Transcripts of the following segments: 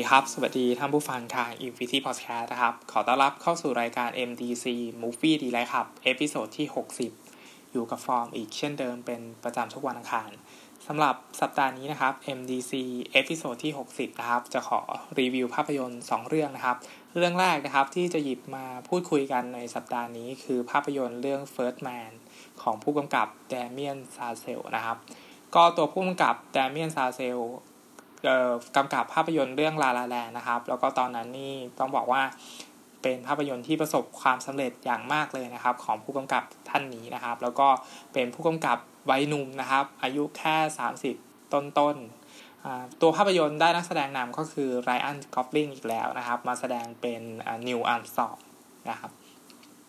วัสดีครับ สวัสดีท่านผู้ฟังทาง Infinity Podcast นะครับ ขอต้อนรับเข้าสู่รายการ MDC Movie Delight ครับ episode ที่ 60 อยู่กับฟอร์มอีกเช่นเดิมเป็นประจำทุกวันอังคารสำหรับสัปดาห์นี้นะครับ MDC episode ที่ 60 นะครับ จะขอรีวิวภาพยนตร์ 2 เรื่องนะครับ เรื่องแรกนะครับที่จะหยิบมาพูดคุยกันในสัปดาห์นี้คือภาพยนตร์เรื่อง First Man ของผู้กำกับ Damien Chazelle นะครับ ก็ตัวผู้กำกับ Damien Chazelle กำกับภาพยนตร์เรื่องลาลาแลนะครับ แล้วก็ตอนนั้นนี่ต้องบอกว่าเป็นภาพยนตร์ที่ประสบความสำเร็จอย่างมากเลยนะครับ ของผู้กำกับท่านนี้นะครับ แล้วก็เป็นผู้กำกับวัยหนุ่มนะครับ อายุแค่ 30 ต้นๆตัวภาพยนตร์ได้นักแสดงนำก็คือ Ryan Gosling อีกแล้วนะครับ มาแสดงเป็น Neil Armstrong นะครับ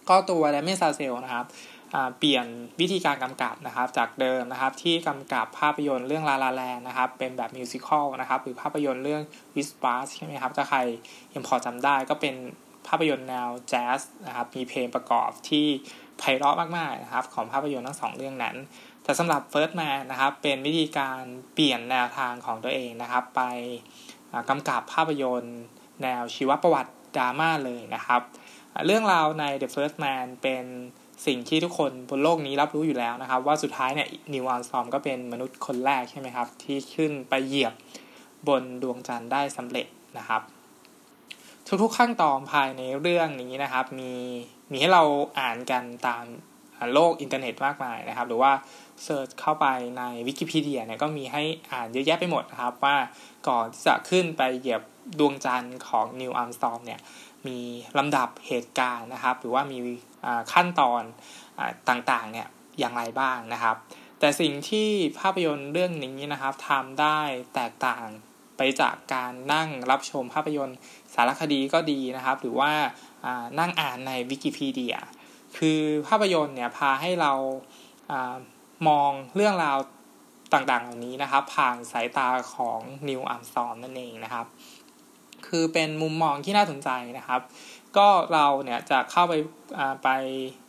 ก็ตัว Damien Chazelle นะครับ เปลี่ยนวิธีการกำกับนะครับ จากเดิมนะครับที่กำกับภาพยนตร์เรื่องลาลาแลนนะครับ เป็นแบบมิวสิควลนะครับ หรือภาพยนตร์เรื่องวิสปาร์สใช่ไหมครับถ้าใครยังพอจำได้ก็เป็นภาพยนตร์แนวแจ๊สนะครับ มีเพลงประกอบที่ไพเราะมากๆนะครับ ของภาพยนตร์ทั้งสองเรื่องนั้น แต่สำหรับ First Man นะครับ เป็นวิธีการเปลี่ยนแนวทางของตัวเองนะครับ ไปกำกับภาพยนตร์ แนวชีวประวัติดราม่าเลยนะครับ เรื่องราวใน The First Man เป็น สิ่งที่ทุกคนบนโลกนี้รับรู้อยู่แล้วนะครับ ว่าสุดท้ายเนี่ย Neil Armstrong ก็เป็นมนุษย์คนแรกใช่ไหมครับ ที่ขึ้นไปเหยียบบนดวงจันทร์ได้สำเร็จนะครับ ทุกๆขั้นตอนภายในเรื่องนี้นะครับ มีมีให้เราอ่านกันตามโลกอินเทอร์เน็ตมากมายนะครับ หรือว่า search เข้าไปในวิกิพีเดียเนี่ยก็มีให้อ่านเยอะแยะไปหมดนะครับ ว่าก่อนที่จะขึ้นไปเหยียบดวงจันทร์ของนิวอัลซอมเนี่ย มีลำดับเหตุการณ์นะครับ หรือว่ามีขั้นตอนต่างๆเนี่ยอย่างไรบ้างนะครับ แต่สิ่งที่ภาพยนตร์เรื่องนี้นะครับทำได้แตกต่างไปจากการนั่งรับชมภาพยนตร์สารคดีก็ดีนะครับ หรือว่านั่งอ่านในวิกิพีเดีย คือภาพยนตร์เนี่ยพาให้เรามองเรื่องราวต่างๆ เหล่านี้นะครับ ผ่านสายตาของ Neil Armstrong นั่นเองนะครับ คือเป็นมุมมองที่น่าสนใจนะครับ ก็เราเนี่ยจะเข้าไปไป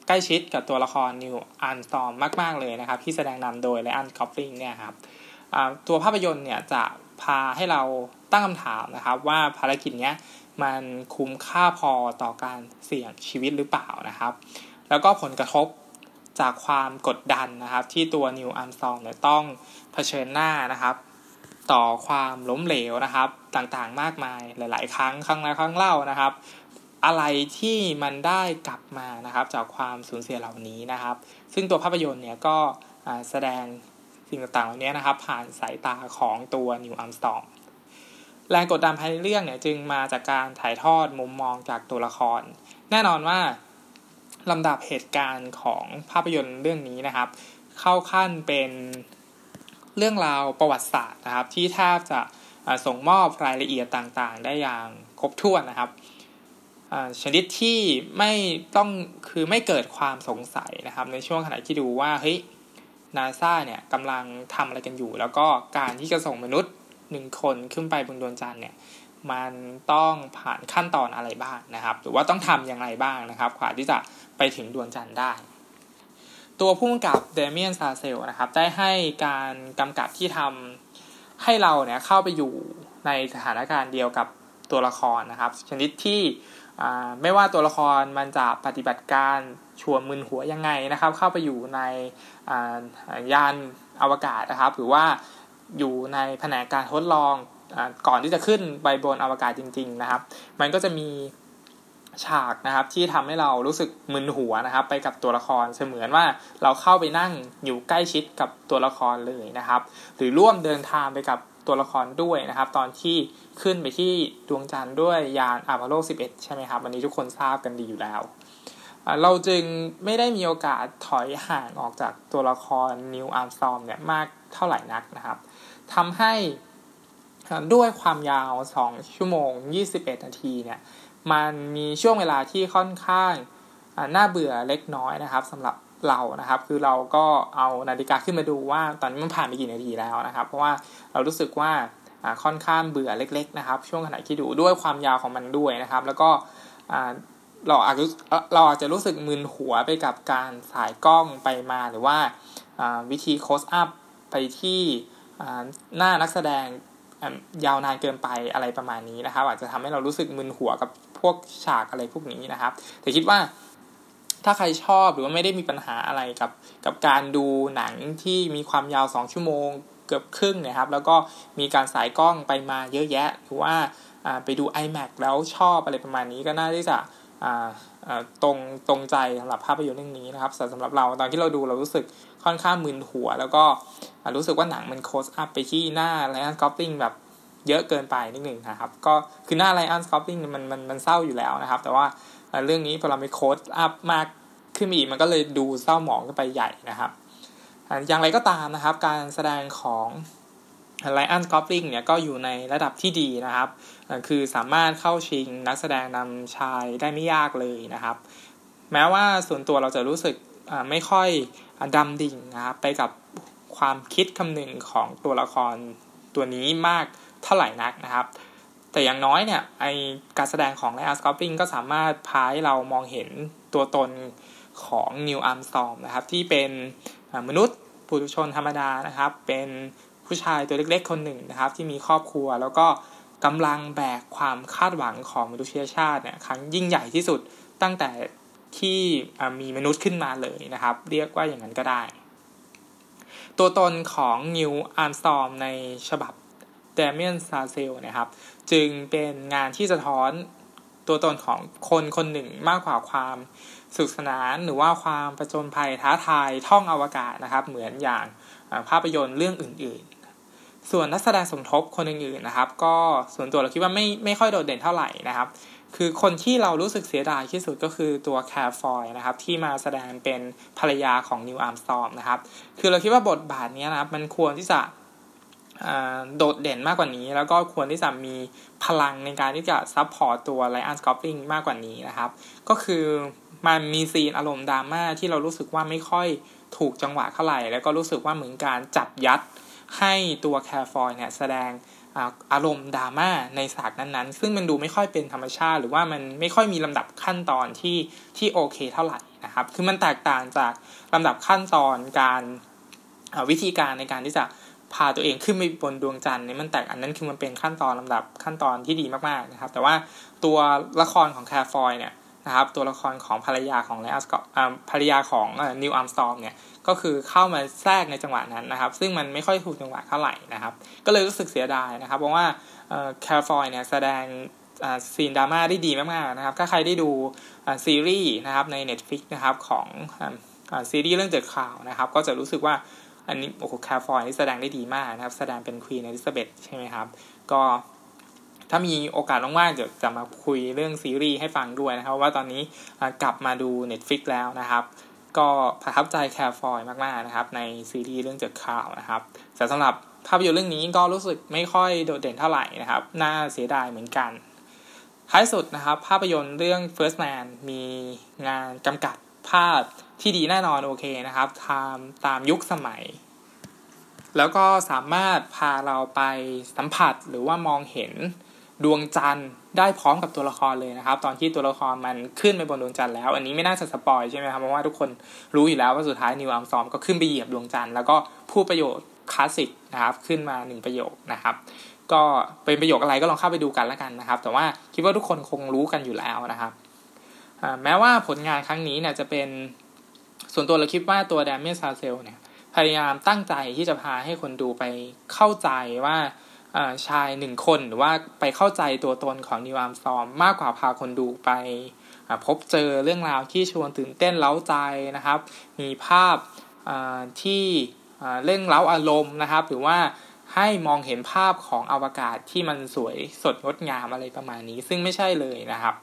ใกล้ชิดกับตัวละครนิวอันซอมมาก ๆ เลยนะครับ ที่แสดงนำโดย Ryan Gosling เนี่ยครับตัวภาพยนตร์เนี่ยจะพาให้เราตั้งคำถามนะครับ ว่าภารกิจเนี้ยมันคุ้มค่าพอต่อการเสี่ยงชีวิตหรือเปล่านะครับ แล้วก็ผลกระทบจากความกดดันนะครับ ที่ตัวนิวอันซองเนี่ยต้องเผชิญหน้านะครับ ต่อความล้มเหลวนะครับ ต่างๆมากมายหลาย ๆ ครั้งครั้งแล้วครั้งเล่านะครับ อะไรที่มันได้กลับมานะครับ จากความสูญเสียเหล่านี้นะครับ ซึ่งตัวภาพยนตร์เนี่ยก็แสดงสิ่งต่างๆเหล่านี้นะครับ ผ่านสายตาของตัวนิวอัมสตองแรงกดดันภายในเรื่องเนี่ยจึงมาจากการถ่ายทอดมุมมองจากตัวละคร แน่นอนว่าลำดับเหตุการณ์ของภาพยนตร์เรื่องนี้นะครับ เข้าขั้นเป็นเรื่องราวประวัติศาสตร์นะครับ ที่แทบจะ ส่งมอบรายละเอียดต่างๆ ได้อย่างครบถ้วนนะครับชนิดที่ไม่ต้องคือไม่เกิดความสงสัยนะครับ ในช่วงขณะที่ดูว่าเฮ้ยนาซาเนี่ยกำลังทำอะไรกันอยู่ แล้วก็การที่จะส่งมนุษย์หนึ่งคนขึ้นไปบนดวงจันทร์เนี่ยมันต้องผ่านขั้นตอนอะไรบ้างนะครับ หรือว่าต้องทำอย่างไรบ้างนะครับกว่าที่จะไปถึงดวงจันทร์ได้ ตัวผู้กำกับเดเมียนซาเซลนะครับได้ให้การกำกับที่ทำ ให้เราเนี่ยเข้าไปอยู่ในสถานการณ์เดียวกับตัวละครนะครับ ชนิดที่ไม่ว่าตัวละครมันจะปฏิบัติการชวนมึนหัวยังไงนะครับ เข้าไปอยู่ในยานอวกาศนะครับ หรือว่าอยู่ในแผนการทดลองก่อนที่จะขึ้นไปบนอวกาศจริง ๆนะครับ มันก็จะมี ฉากนะครับที่ทำให้เรารู้สึกมึนหัวนะครับ ไปกับตัวละครเสมือนว่าเราเข้าไปนั่งอยู่ใกล้ชิดกับตัวละครเลยนะครับ หรือร่วมเดินทางไปกับตัวละครด้วยนะครับ ตอนที่ขึ้นไปที่ดวงจันทร์ด้วยยานอพอลโล 11 ใช่ไหมครับอันนี้ทุกคนทราบกันดีอยู่แล้ว เราจึงไม่ได้มีโอกาสถอยห่างออกจากตัวละครนีล อาร์มสตรองเนี่ยมากเท่าไหร่นักนะครับทำให้ด้วยความยาว 2 ชั่วโมง 21 นาทีเนี่ย มันมีช่วงเวลาที่ค่อนข้างน่าเบื่อเล็กน้อยนะครับสำหรับเรานะครับ คือเราก็เอานาฬิกาขึ้นมาดูว่าตอนนี้มันผ่านไปกี่นาทีแล้วนะครับ เพราะว่าเรารู้สึกว่าค่อนข้างเบื่อเล็ก ๆ นะครับ ช่วงขณะที่ดูด้วยความยาวของมันด้วยนะครับ แล้วก็เราอาจจะเราอาจจะรู้สึกมึนหัวไปกับการสายกล้องไปมาหรือว่าวิธีโคสอัพไปที่หน้านักแสดงยาวนานเกินไปอะไรประมาณนี้นะครับ อาจจะทำให้เรารู้สึกมึนหัวกับ พวกฉากอะไรพวกนี้นะครับ แต่คิดว่าถ้าใครชอบหรือว่าไม่ได้มีปัญหาอะไรกับ กับการดูหนังที่มีความยาว 2 ชั่วโมง เกือบครึ่งนะครับ แล้วก็มีการสายกล้องไปมาเยอะแยะ หรือว่าไปดู iMac แล้วชอบอะไรประมาณนี้ก็น่าที่จะตรงตรงใจสำหรับภาพยนตร์เรื่องนี้นะครับสำหรับเราตอนที่เราดูเรารู้สึกค่อนข้างมึนหัว แล้วก็รู้สึกว่าหนังมัน close up ไปที่หน้าไรอันกอสลิงแบบ เยอะเกินไปนิดหนึ่งนะครับ ก็คือหน้าไลออนสกอปปิ้งมันมันมันเศร้าอยู่แล้วนะครับ แต่ว่าเรื่องนี้พอเราไป close up มากขึ้นอีกมันก็เลยดูเศร้าหมองขึ้นไปใหญ่นะครับ อย่างไรก็ตามนะครับ การแสดงของไรอัน กอสลิงเนี่ยก็อยู่ในระดับที่ดีนะครับ คือสามารถเข้าชิงนักแสดงนำชายได้ไม่ยากเลยนะครับ แม้ว่าส่วนตัวเราจะรู้สึกไม่ค่อยดำดิ่งนะครับไปกับความคิดคำนึงของตัวละครตัวนี้มาก เท่าไหร่นักนะครับ แต่อย่างน้อยเนี่ยไอการแสดงของไลออนกอปลิงก็สามารถพาให้เรามองเห็นตัวตนของนิวอัมสตอมนะครับที่เป็นมนุษย์ปุถุชนธรรมดานะครับ เป็นผู้ชายตัวเล็กๆคนหนึ่งนะครับ ที่มีครอบครัวแล้วก็กำลังแบกความคาดหวังของมนุษยชาติเนี่ยครั้งยิ่งใหญ่ที่สุดตั้งแต่ที่มีมนุษย์ขึ้นมาเลยนะครับ เรียกว่าอย่างนั้นก็ได้ ตัวตนของนีล อาร์มสตรองในฉบับ เดเมียน ชาเซลล์นะครับ จึงเป็นงานที่สะท้อนตัวตนของคนคนหนึ่งมากกว่าความสนุกสนานหรือว่าความประจนภัยท้าทายท่องอวกาศนะครับ เหมือนอย่างภาพยนตร์เรื่องอื่นๆ ส่วนนักแสดงสมทบคนอื่นๆนะครับ ก็ส่วนตัวเราคิดว่าไม่ไม่ค่อยโดดเด่นเท่าไหร่นะครับ คือคนที่เรารู้สึกเสียดายที่สุดก็คือตัวแคลร์ฟอยนะครับ ที่มาแสดงเป็นภรรยาของนีล อาร์มสตรองนะครับ คือเราคิดว่าบทบาทนี้นะครับ มันควรที่จะ โดดเด่นมากกว่านี้ แล้วก็ควรที่จะมีพลังในการที่จะ support ตัวไรอัน กอสลิงมากกว่านี้นะครับ ก็คือมันมี scene อารมณ์ดราม่าที่เรารู้สึกว่าไม่ค่อยถูกจังหวะเท่าไหร่ แล้วก็รู้สึกว่าเหมือนการจับยัดให้ตัวแคลร์ฟอยเนี่ยแสดงอารมณ์ดราม่าในฉากนั้นๆ ซึ่งมันดูไม่ค่อยเป็นธรรมชาติ หรือว่ามันไม่ค่อยมีลำดับขั้นตอนที่ที่โอเคเท่าไหร่นะครับ คือมันแตกต่างจากลำดับขั้นตอนการวิธีการในการที่จะ พาตัวเองขึ้นไปบนดวงจันทร์เนี่ยมันแตกอันนั้นคือมันเป็นขั้นตอนลำดับขั้นตอนที่ดีมากๆนะครับ แต่ว่าตัวละครของแคลร์ฟอยเนี่ยนะครับตัวละครของภรรยาของไรอัน กอส ภรรยาของนีล อาร์มสตรองเนี่ยก็คือเข้ามาแทรกในจังหวะนั้นนะครับ ซึ่งมันไม่ค่อยถูกจังหวะเท่าไหร่นะครับ ก็เลยรู้สึกเสียดายนะครับ เพราะว่าแคลร์ฟอยเนี่ยแสดง scene ดราม่าได้ดีมากๆนะครับ ถ้าใครได้ดูซีรีส์นะครับใน Netflix นะครับของซีรีส์เรื่องเจ็ดข่าวนะครับ ก็จะรู้สึกว่า อันนี้โอ้โหแคลร์ฟอยนี่แสดงได้ดีมากนะครับ แสดงเป็น Queen อลิซาเบธใช่ไหมครับ ก็ถ้ามีโอกาสว่างๆจะจะมาคุยเรื่องซีรีส์ให้ฟังด้วยนะครับ ว่าตอนนี้กลับมาดู Netflix แล้วนะครับ ก็ประทับใจแคร์ฟอยมากๆนะครับ ในซีรีส์เรื่องเจอข่าวนะครับแต่สำหรับภาพยนตร์เรื่องนี้ก็รู้สึกไม่ค่อยโดดเด่นเท่าไหร่นะครับ น่าเสียดายเหมือนกันท้ายสุดนะครับ ภาพยนตร์เรื่อง First Man มีงานกำกับ ภาพที่ดีแน่นอนโอเคนะครับตามตามยุคสมัย แล้วก็สามารถพาเราไปสัมผัสหรือว่ามองเห็นดวงจันทร์ได้พร้อมกับตัวละครเลยนะครับ ตอนที่ตัวละครมันขึ้นไปบนดวงจันทร์แล้ว อันนี้ไม่น่าจะ spoil ใช่ไหมครับเพราะว่าทุกคนรู้อยู่แล้วว่าสุดท้ายนิวอัมซอมก็ขึ้นไปเหยียบดวงจันทร์แล้วก็พูดประโยชน์คลาสสิกนะครับขึ้นมาหนึ่งประโยคนะครับ ก็เป็นประโยคอะไรก็ลองเข้าไปดูกันแล้วกันนะครับ แต่ว่าคิดว่าทุกคนคงรู้กันอยู่แล้วนะครับ แม้ว่าผลงานครั้งนี้เนี่ยจะเป็นส่วนตัวเราคิดว่าตัวแดมเมียซาเซลเนี่ยพยายามตั้งใจที่จะพาให้คนดูไปเข้าใจว่าชายหนึ่งคนหรือว่าไปเข้าใจตัวตนของนิวอัมซอมมากกว่าพาคนดูไปพบเจอเรื่องราวที่ชวนตื่นเต้นเล้าใจนะครับ มีภาพที่เล่งเล้าอารมณ์นะครับ หรือว่าให้มองเห็นภาพของอวกาศที่มันสวยสดงดงามอะไรประมาณนี้ ซึ่งไม่ใช่เลยนะครับ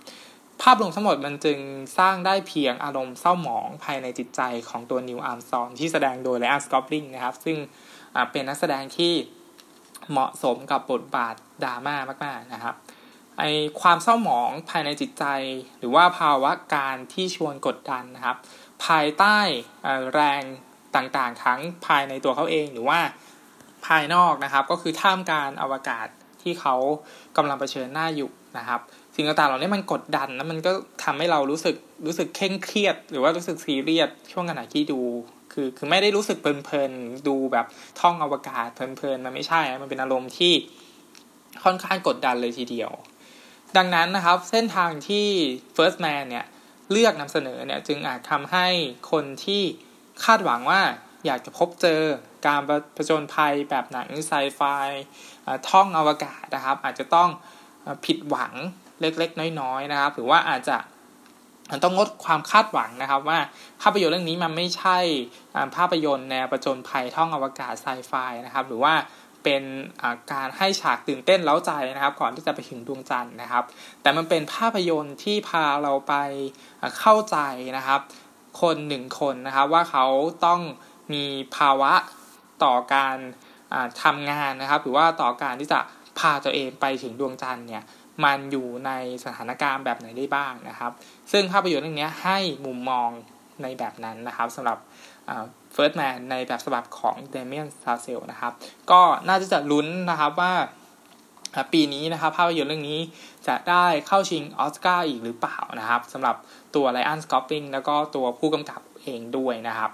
ภาพรวมทั้งหมดมันจึงสร้างได้เพียงอารมณ์เศร้าหมองภายในจิตใจของตัวนิวอาร์มซองที่แสดงโดยไลออนสกอปลิงนะครับ ซึ่งเป็นนักแสดงที่เหมาะสมกับบทบาทดราม่ามากๆนะครับไอความเศร้าหมองภายในจิตใจ หรือว่าภาวะการที่ชวนกดดันนะครับ ภายใต้แรงต่างๆ ทั้งภายในตัวเขาเองหรือว่าภายนอกนะครับ ก็คือท่ามการอวกาศที่เขากำลังเผชิญหน้าอยู่นะครับ สิ่งต่างๆเหล่านี้มันกดดันแล้วมันก็ทำให้เรารู้สึกรู้สึกเคร่งเครียด หรือว่ารู้สึกซีเรียสช่วงขณะที่ดู คือคือไม่ได้รู้สึกเพลินๆดูแบบท่องอวกาศเพลินๆมันไม่ใช่ มันเป็นอารมณ์ที่ค่อนข้างกดดันเลยทีเดียว ดังนั้นนะครับ เส้นทางที่ First Man เนี่ยเลือกนำเสนอเนี่ยจึงอาจทำให้คนที่คาดหวังว่าอยากจะพบเจอการประจนภัยแบบหนังไซไฟท่องอวกาศนะครับ อาจจะต้อง ผิดหวังเล็กๆ น้อยๆนะครับหรือว่าอาจจะต้องงดความคาดหวังนะครับว่าภาพยนตร์เรื่องนี้มันไม่ใช่ภาพยนตร์แนวประจนภัยท่องอวกาศไซไฟนะครับ หรือว่าเป็นการให้ฉากตื่นเต้นเล้าใจนะครับ ก่อนที่จะไปถึงดวงจันทร์นะครับ แต่มันเป็นภาพยนตร์ที่พาเราไปเข้าใจนะครับ คนหนึ่งคนนะครับว่าเขาต้องมีภาวะต่อการทำงานนะครับ หรือว่าต่อการที่จะ พาตัวเองไปถึงดวงจันทร์เนี่ยมันอยู่ในสถานการณ์แบบไหนได้บ้างนะครับ ซึ่งภาพยนตร์เรื่องนี้ให้มุมมองในแบบนั้นนะครับสำหรับเฟิร์สแมนในแบบฉบับของเดเมียนซาเซลนะครับ ก็น่าจะจะลุ้นนะครับว่าปีนี้นะครับภาพยนตร์เรื่องนี้จะได้เข้าชิงออสการ์อีกหรือเปล่านะครับสำหรับตัวไรอัน กอสลิงแล้วก็ตัวผู้กำกับเองด้วยนะครับ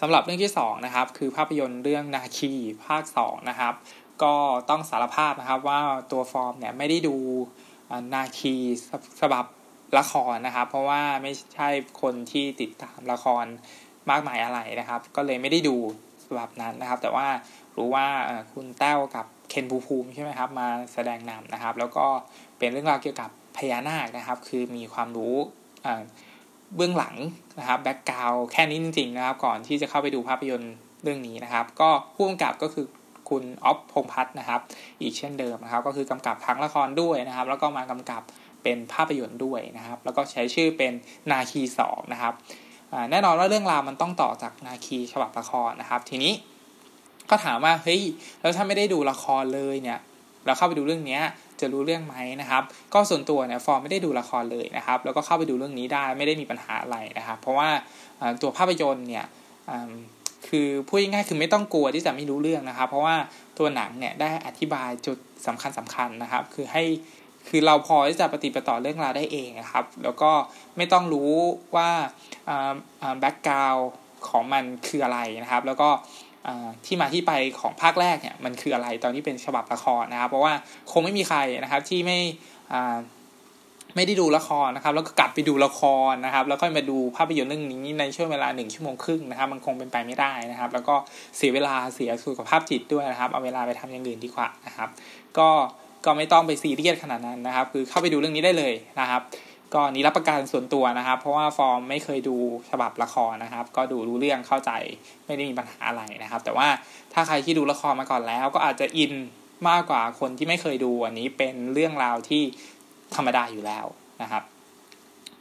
สำหรับเรื่องที่2นะครับคือภาพยนตร์เรื่องนาคีภาค2นะครับ ก็ต้องสารภาพนะครับว่าตัวฟอร์มเนี่ยไม่ได้ดูนาคีฉบับละครนะครับ เพราะว่าไม่ใช่คนที่ติดตามละครมากมายอะไรนะครับ ก็เลยไม่ได้ดูฉบับนั้นนะครับ แต่ว่ารู้ว่าคุณแต้วกับเคนภูภูมิใช่ไหมครับมาแสดงนำนะครับ แล้วก็เป็นเรื่องราวเกี่ยวกับพญานาคนะครับ คือมีความรู้เบื้องหลังนะครับแบ็กกราวแค่นี้จริงๆนะครับ ก่อนที่จะเข้าไปดูภาพยนตร์เรื่องนี้นะครับ ก็ผู้กำกับก็คือ คุณอ๊อฟพงพัฒนะครับ อีกเช่นเดิมนะครับ ก็คือกำกับทั้งละครด้วยนะครับ แล้วก็มากำกับเป็นภาพยนตร์ด้วยนะครับ แล้วก็ใช้ชื่อเป็นนาคีสองนะครับแน่นอนว่าเรื่องราวมันต้องต่อจากนาคีฉบับละครนะครับ ทีนี้ก็ถามว่าเฮ้ยแล้วถ้าไม่ได้ดูละครเลยเนี่ยเราเข้าไปดูเรื่องนี้จะรู้เรื่องไหมนะครับ ก็ส่วนตัวเนี่ยฟอร์มไม่ได้ดูละครเลยนะครับ แล้วก็เข้าไปดูเรื่องนี้ได้ไม่ได้มีปัญหาอะไรนะครับ เพราะว่าตัวภาพยนตร์เนี่ย คือพูดง่ายๆคือไม่ต้องกลัวที่จะไม่รู้เรื่องนะครับ เพราะว่าตัวหนังเนี่ยได้อธิบายจุดสำคัญสำคัญนะครับ คือให้คือเราพอที่จะปฏิปต่อเรื่องราวได้เองนะครับ แล้วก็ไม่ต้องรู้ว่าแบ็กกราวของมันคืออะไรนะครับ แล้วก็ที่มาที่ไปของภาคแรกเนี่ยมันคืออะไรตอนที่เป็นฉบับละครนะครับ เพราะว่าคงไม่มีใครนะครับที่ไม่ ไม่ได้ดูละครนะครับ แล้วก็กลับไปดูละครนะครับ แล้วก็มาดูภาพยนตร์เรื่องนี้ในช่วงเวลาหนึ่งชั่วโมงครึ่งนะครับ มันคงเป็นไปไม่ได้นะครับ แล้วก็เสียเวลาเสียสุขภาพจิตด้วยนะครับ เอาเวลาไปทำอย่างอื่นดีกว่านะครับ ก็ก็ไม่ต้องไปซีเรียสขนาดนั้นนะครับ คือเข้าไปดูเรื่องนี้ได้เลยนะครับ ก็นี้รับประกันส่วนตัวนะครับ เพราะว่าฟอร์มไม่เคยดูฉบับละครนะครับ ก็ดูรู้เรื่องเข้าใจไม่ได้มีปัญหาอะไรนะครับ แต่ว่าถ้าใครที่ดูละครมาก่อนแล้ว ก็อาจจะอินมากกว่าคนที่ไม่เคยดูอันนี้เป็นเรื่องราวที่ ธรรมดาอยู่แล้วนะครับ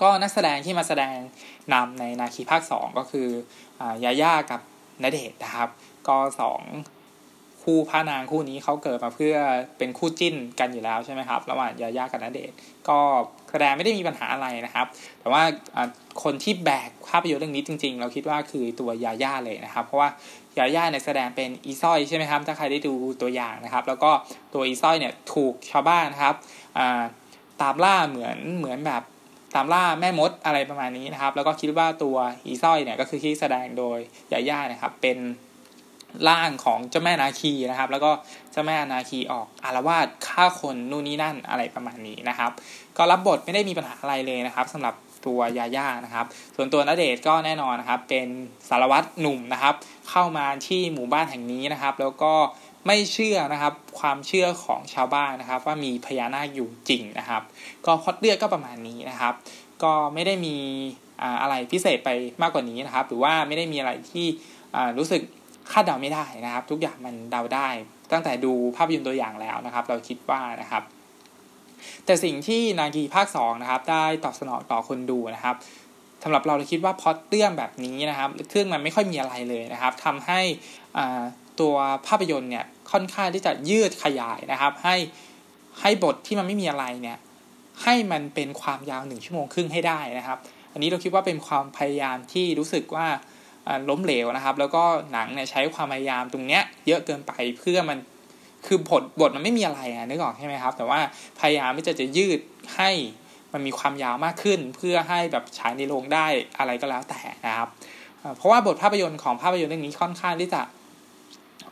ก็นักแสดงที่มาแสดงนำในนาคีภาค 2 ก็คือยาย่ากับณเดชนะครับ ก็สองคู่พระนางคู่นี้เขาเกิดมาเพื่อเป็นคู่จิ้นกันอยู่แล้วใช่ไหมครับระหว่างยาย่ากับณเดชก็แสดงไม่ได้มีปัญหาอะไรนะครับ แต่ว่าคนที่แบกภาพยนตร์เรื่องนี้จริง ๆ เราคิดว่าคือตัวยาย่าเลยนะครับ เพราะว่ายาย่าเนี่ยแสดงเป็นอีซ้อยใช่ไหมครับ ถ้าใครได้ดูตัวอย่างนะครับ แล้วก็ตัวอีซ้อยเนี่ยถูกชาวบ้านนะครับ ตามล่าเหมือนเหมือนแบบตามล่าแม่มดอะไรประมาณนี้นะครับ แล้วก็คิดว่าตัวอีซ้อยเนี่ยก็คือที่แสดงโดยยาย่านะครับ เป็นร่างของเจ้าแม่นาคีนะครับ แล้วก็เจ้าแม่นาคีออกอารวาสฆ่าคนนู่นนี่นั่นอะไรประมาณนี้นะครับ ก็รับบทไม่ได้มีปัญหาอะไรเลยนะครับสำหรับตัวยาย่านะครับ ส่วนตัวนเดชก็แน่นอนนะครับ เป็นสารวัตรหนุ่มนะครับ เข้ามาที่หมู่บ้านแห่งนี้นะครับ แล้วก็ ไม่เชื่อนะครับ ความเชื่อของชาวบ้านนะครับ ว่ามีพญานาคอยู่จริงนะครับ ก็พอดเลือกก็ประมาณนี้นะครับ ก็ไม่ได้มีอะไรพิเศษไปมากกว่านี้นะครับ หรือว่าไม่ได้มีอะไรที่รู้สึกคาดเดาไม่ได้นะครับ ทุกอย่างมันเดาได้ ตั้งแต่ดูภาพยนตร์ตัวอย่างแล้วนะครับ เราคิดว่านะครับ แต่สิ่งที่นากีภาค2นะครับ ได้ตอบสนองต่อคนดูนะครับสำหรับเราเราคิดว่าพอดเรื่องแบบนี้นะครับเครื่องมันไม่ค่อยมีอะไรเลยนะครับทำให้ ตัวภาพยนตร์เนี่ยค่อนข้างที่จะยืดขยายนะครับ ให้ให้บทที่มันไม่มีอะไรเนี่ยให้มันเป็นความยาวหนึ่งชั่วโมงครึ่งให้ได้นะครับ อันนี้เราคิดว่าเป็นความพยายามที่รู้สึกว่าล้มเหลวนะครับ แล้วก็หนังเนี่ยใช้ความพยายามตรงเนี้ยเยอะเกินไปเพื่อมันคือบทบทมันไม่มีอะไรอะนึกออกใช่ไหมครับ แต่ว่าพยายามที่จะจะยืดให้มันมีความยาวมากขึ้น เพื่อให้แบบฉายในโรงได้อะไรก็แล้วแต่นะครับ เพราะว่าบทภาพยนตร์ของภาพยนตร์เรื่องนี้ค่อนข้างที่จะ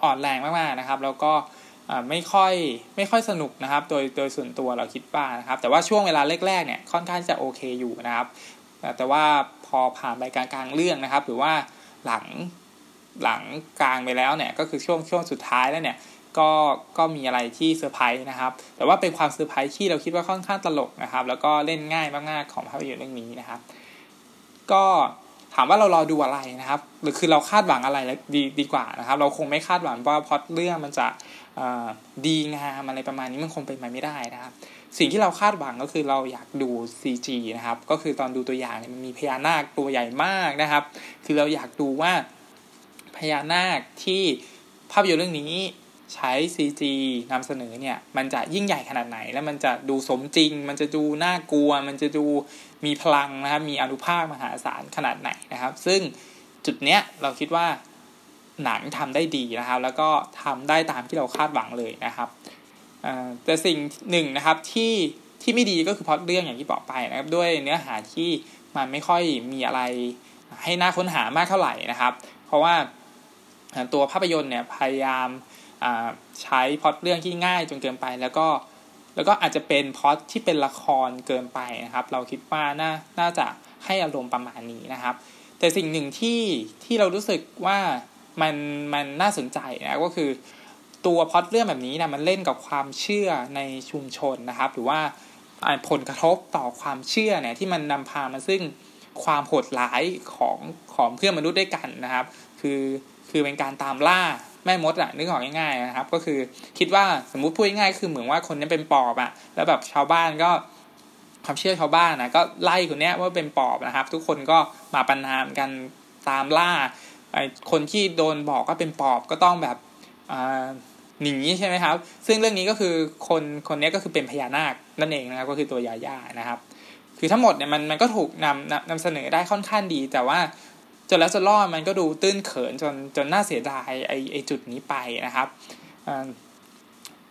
อ่อนแรงมากๆนะครับ แล้วก็ไม่ค่อยไม่ค่อยสนุกนะครับ โดยโดยส่วนตัวเราคิดว่านะครับ แต่ว่าช่วงเวลาแรกๆเนี่ยค่อนข้างจะโอเคอยู่นะครับ แต่ว่าพอผ่านไปกลางๆเรื่องนะครับ หรือว่าหลังหลังกลางไปแล้วเนี่ยก็คือช่วงช่วงสุดท้ายแล้วเนี่ยก็ก็มีอะไรที่เซอร์ไพรส์นะครับ แต่ว่าเป็นความเซอร์ไพรส์ที่เราคิดว่าค่อนข้างตลกนะครับ แล้วก็เล่นง่ายมากๆของภาพยนตร์เรื่องนี้นะครับ ก็ ถามว่าเรารอดูอะไรนะครับ หรือคือเราคาดหวังอะไรดีดีกว่านะครับ เราคงไม่คาดหวังว่าพอดเรื่องมันจะดีงามอะไรประมาณนี้มันคงเป็นไปไม่ได้นะครับ สิ่งที่เราคาดหวังก็คือเราอยากดู CG นะครับ ก็คือตอนดูตัวอย่างเนี่ยมันมีพญานาคตัวใหญ่มากนะครับ คือเราอยากดูว่าพญานาคที่ภาพยนตร์เรื่องนี้ ใช้ CG นำเสนอเนี่ย มันจะยิ่งใหญ่ขนาดไหน แล้วมันจะดูสมจริง มันจะดูน่ากลัว มันจะดูมีพลังนะครับ มีอนุภาคมหาศาลขนาดไหนนะครับ ซึ่งจุดเนี้ยเราคิดว่าหนังทำได้ดีนะครับ แล้วก็ทำได้ตามที่เราคาดหวังเลยนะครับแต่สิ่งหนึ่งนะครับที่ที่ไม่ดีก็คือพอดเรื่องอย่างที่บอกไปนะครับ ด้วยเนื้อหาที่มันไม่ค่อยมีอะไรให้น่าค้นหามากเท่าไหร่นะครับ เพราะว่าตัวภาพยนตร์เนี่ยพยายาม ใช้พอดเรื่องที่ง่ายจนเกินไป แล้วก็แล้วก็อาจจะเป็นพอดที่เป็นละครเกินไปนะครับ เราคิดว่าน่าน่าจะให้อารมณ์ประมาณนี้นะครับ แต่สิ่งหนึ่งที่ที่เรารู้สึกว่ามันมันน่าสนใจนะก็คือตัวพอดเรื่องแบบนี้นะมันเล่นกับความเชื่อในชุมชนนะครับ หรือว่าผลกระทบต่อความเชื่อเนี่ยที่มันนำพามาซึ่งความโหดร้ายของของเพื่อนมนุษย์ด้วยกันนะครับ คือคือเป็นการตามล่า แม่มดอะนึกออกง่ายๆนะครับ ก็คือคิดว่าสมมุติพูดง่ายๆคือเหมือนว่าคนนี้เป็นปอบอะแล้วแบบชาวบ้านก็ความเชื่อชาวบ้านนะก็ไล่คนนี้ว่าเป็นปอบนะครับ ทุกคนก็มาปันนามกันตามล่าไอ้คนที่โดนบอกก็เป็นปอบก็ต้องแบบหนีใช่ไหมครับ ซึ่งเรื่องนี้ก็คือคนคนนี้ก็คือเป็นพญานาคนั่นเองนะครับ ก็คือตัวยาย่านะครับ คือทั้งหมดเนี่ยมันมันก็ถูกนำนำนำเสนอได้ค่อนข้างดี แต่ว่า นแล้วจนรอดมันก็ดูตื้นเขินจนจนน่าเสียดายไอไอจุดนี้ไปนะครับ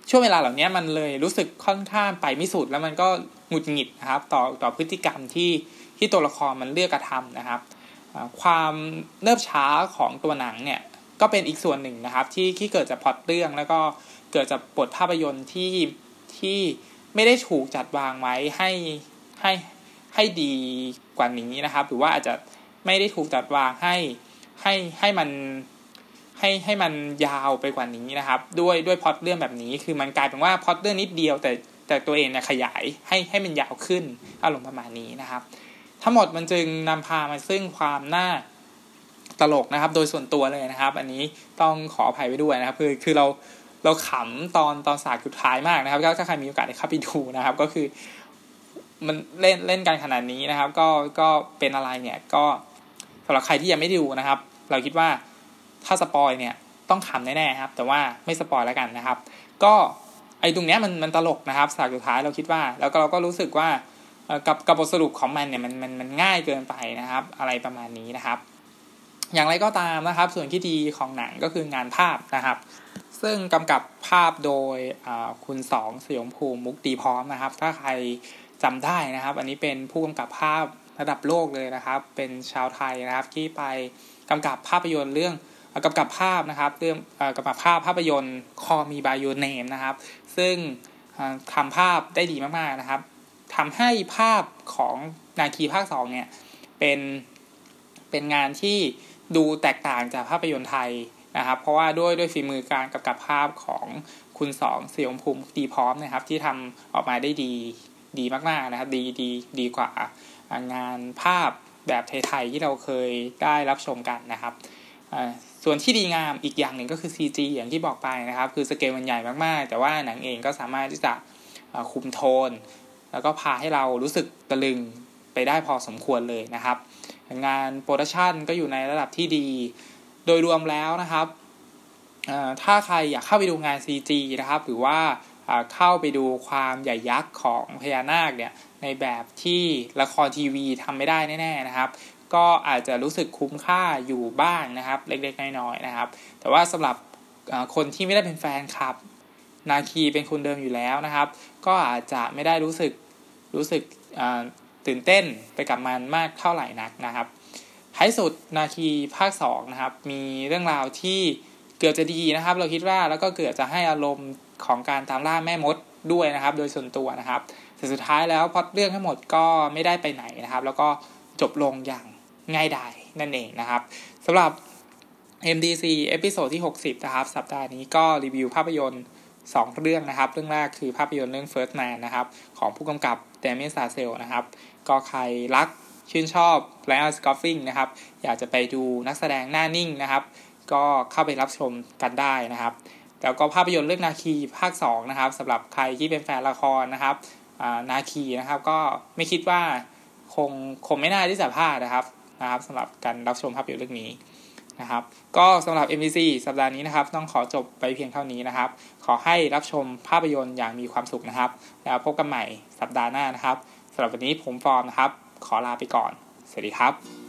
ช่วงเวลาเหล่านี้มันเลยรู้สึกค่อนข้างไปไม่สุดแล้วมันก็หงุดหงิดนะครับ ต่อต่อพฤติกรรมที่ที่ตัวละครมันเลือกกระทำนะครับ ความเนิบช้าของตัวหนังเนี่ยก็เป็นอีกส่วนหนึ่งนะครับ ที่ที่เกิดจากพอดเรื่องแล้วก็เกิดจากบทภาพยนตร์ที่ที่ไม่ได้ถูกจัดวางไว้ให้ให้ให้ดีกว่านี้นะครับ หรือว่าอาจจะ ไม่ได้ถูกจัดวางให้ให้ให้มันให้ให้มันยาวไปกว่านี้นะครับ ด้วยด้วยพอดเรื่องแบบนี้คือมันกลายเป็นว่าพอดเรื่องนิดเดียวแต่แต่ตัวเองเนี่ยขยายให้ให้มันยาวขึ้นอารมณ์ประมาณนี้นะครับ ทั้งหมดมันจึงนำพามาซึ่งความน่าตลกนะครับ โดยส่วนตัวเลยนะครับ อันนี้ต้องขออภัยไว้ด้วยนะครับ คือคือเราเราขำตอนตอนสากสุดท้ายมากนะครับถ้าใครมีโอกาสได้เข้าไปดูนะครับ ก็คือ มันเล่นเล่นกันขนาดนี้นะครับ ก็ก็เป็นอะไรเนี่ยก็ สำหรับใครที่ยังไม่ดูนะครับ เราคิดว่าถ้า spoil เนี่ยต้องขำแน่ๆครับ แต่ว่าไม่ spoil แล้วกันนะครับ ก็ไอ้ตรงเนี้ยมันมันตลกนะครับฉากสุดท้ายเราคิดว่า แล้วก็เราก็รู้สึกว่ากับกับบทสรุปของมันเนี่ยมันมันมันง่ายเกินไปนะครับ อะไรประมาณนี้นะครับ อย่างไรก็ตามนะครับ ส่วนที่ดีของหนังก็คืองานภาพนะครับ ซึ่งกำกับภาพโดยคุณสองสยมภูมิมุกดีพร้อมนะครับ ถ้าใครจำได้นะครับ อันนี้เป็นผู้กำกับภาพ ระดับโลกเลยนะครับ เป็นชาวไทยนะครับที่ไปกำกับภาพยนตร์เรื่องกำกับภาพนะครับเรื่องกำกับภาพภาพยนตร์คอมีบายโยเนมนะครับ ซึ่งทำภาพได้ดีมากๆนะครับทำให้ภาพของนาคีภาคสองเนี่ยเป็นเป็นงานที่ดูแตกต่างจากภาพยนตร์ไทยนะครับ เพราะว่าด้วยด้วยฝีมือการกำกับภาพของคุณสองเสียงภูมิดีพร้อมนะครับ ที่ทำออกมาได้ดีดีมากๆนะครับ ดีดีดีกว่า งานภาพแบบไทยๆที่เราเคยได้รับชมกันนะครับส่วนที่ดีงามอีกอย่างหนึ่งก็คือ CG อย่างที่บอกไปนะครับ คือสเกลมันใหญ่มากๆ แต่ว่าหนังเองก็สามารถที่จะคุมโทน แล้วก็พาให้เรารู้สึกตะลึงไปได้พอสมควรเลยนะครับ งานโปรดักชันก็อยู่ในระดับที่ดี โดยรวมแล้วนะครับ ถ้าใครอยากเข้าไปดูงาน CG นะครับ หรือว่า เข้าไปดูความใหญ่ยักษ์ของพญานาคเนี่ยในแบบที่ละครทีวีทำไม่ได้แน่ๆนะครับ ก็อาจจะรู้สึกคุ้มค่าอยู่บ้างนะครับ เล็กๆน้อยๆนะครับ แต่ว่าสำหรับคนที่ไม่ได้เป็นแฟนคลับ นาคีเป็นคนเดิมอยู่แล้วนะครับ ก็อาจจะไม่ได้รู้สึกรู้สึกตื่นเต้นไปกับมันมากเท่าไหร่นักนะครับท้ายสุดนาคีภาค2นะครับมีเรื่องราวที่เกือบจะดีนะครับ เราคิดว่าแล้วก็เกือบจะให้อารมณ์ ของการตามล่าแม่มดด้วยนะครับ โดยส่วนตัวนะครับแต่สุดท้ายแล้วพอเรื่องทั้งหมดก็ไม่ได้ไปไหนนะครับ แล้วก็จบลงอย่างง่ายดายนั่นเองนะครับสำหรับ MDC episode ที่ 60 นะครับ สัปดาห์นี้ก็รีวิวภาพยนตร์ 2 เรื่องนะครับ เรื่องแรกคือภาพยนตร์เรื่อง First Man นะครับ ของผู้กำกับเดเมียน ชาเซลล์นะครับ ก็ใครรักชื่นชอบไรอัน กอสลิงนะครับ อยากจะไปดูนักแสดงหน้านิ่งนะครับ ก็เข้าไปรับชมกันได้นะครับ แล้วก็ภาพยนตร์เรื่องนาคีภาค2นะครับสำหรับใครที่เป็นแฟนละครนะครับนาคีนะครับ ก็ไม่คิดว่าคงคงไม่น่าที่จะพลาดนะครับนะครับสำหรับการรับชมภาพยนตร์เรื่องนี้นะครับ ก็สำหรับ MVC สัปดาห์นี้นะครับ ต้องขอจบไปเพียงเท่านี้นะครับ ขอให้รับชมภาพยนตร์อย่างมีความสุขนะครับ แล้วพบกันใหม่สัปดาห์หน้านะครับสำหรับวันนี้ผมฟอร์มนะครับ ขอลาไปก่อน สวัสดีครับ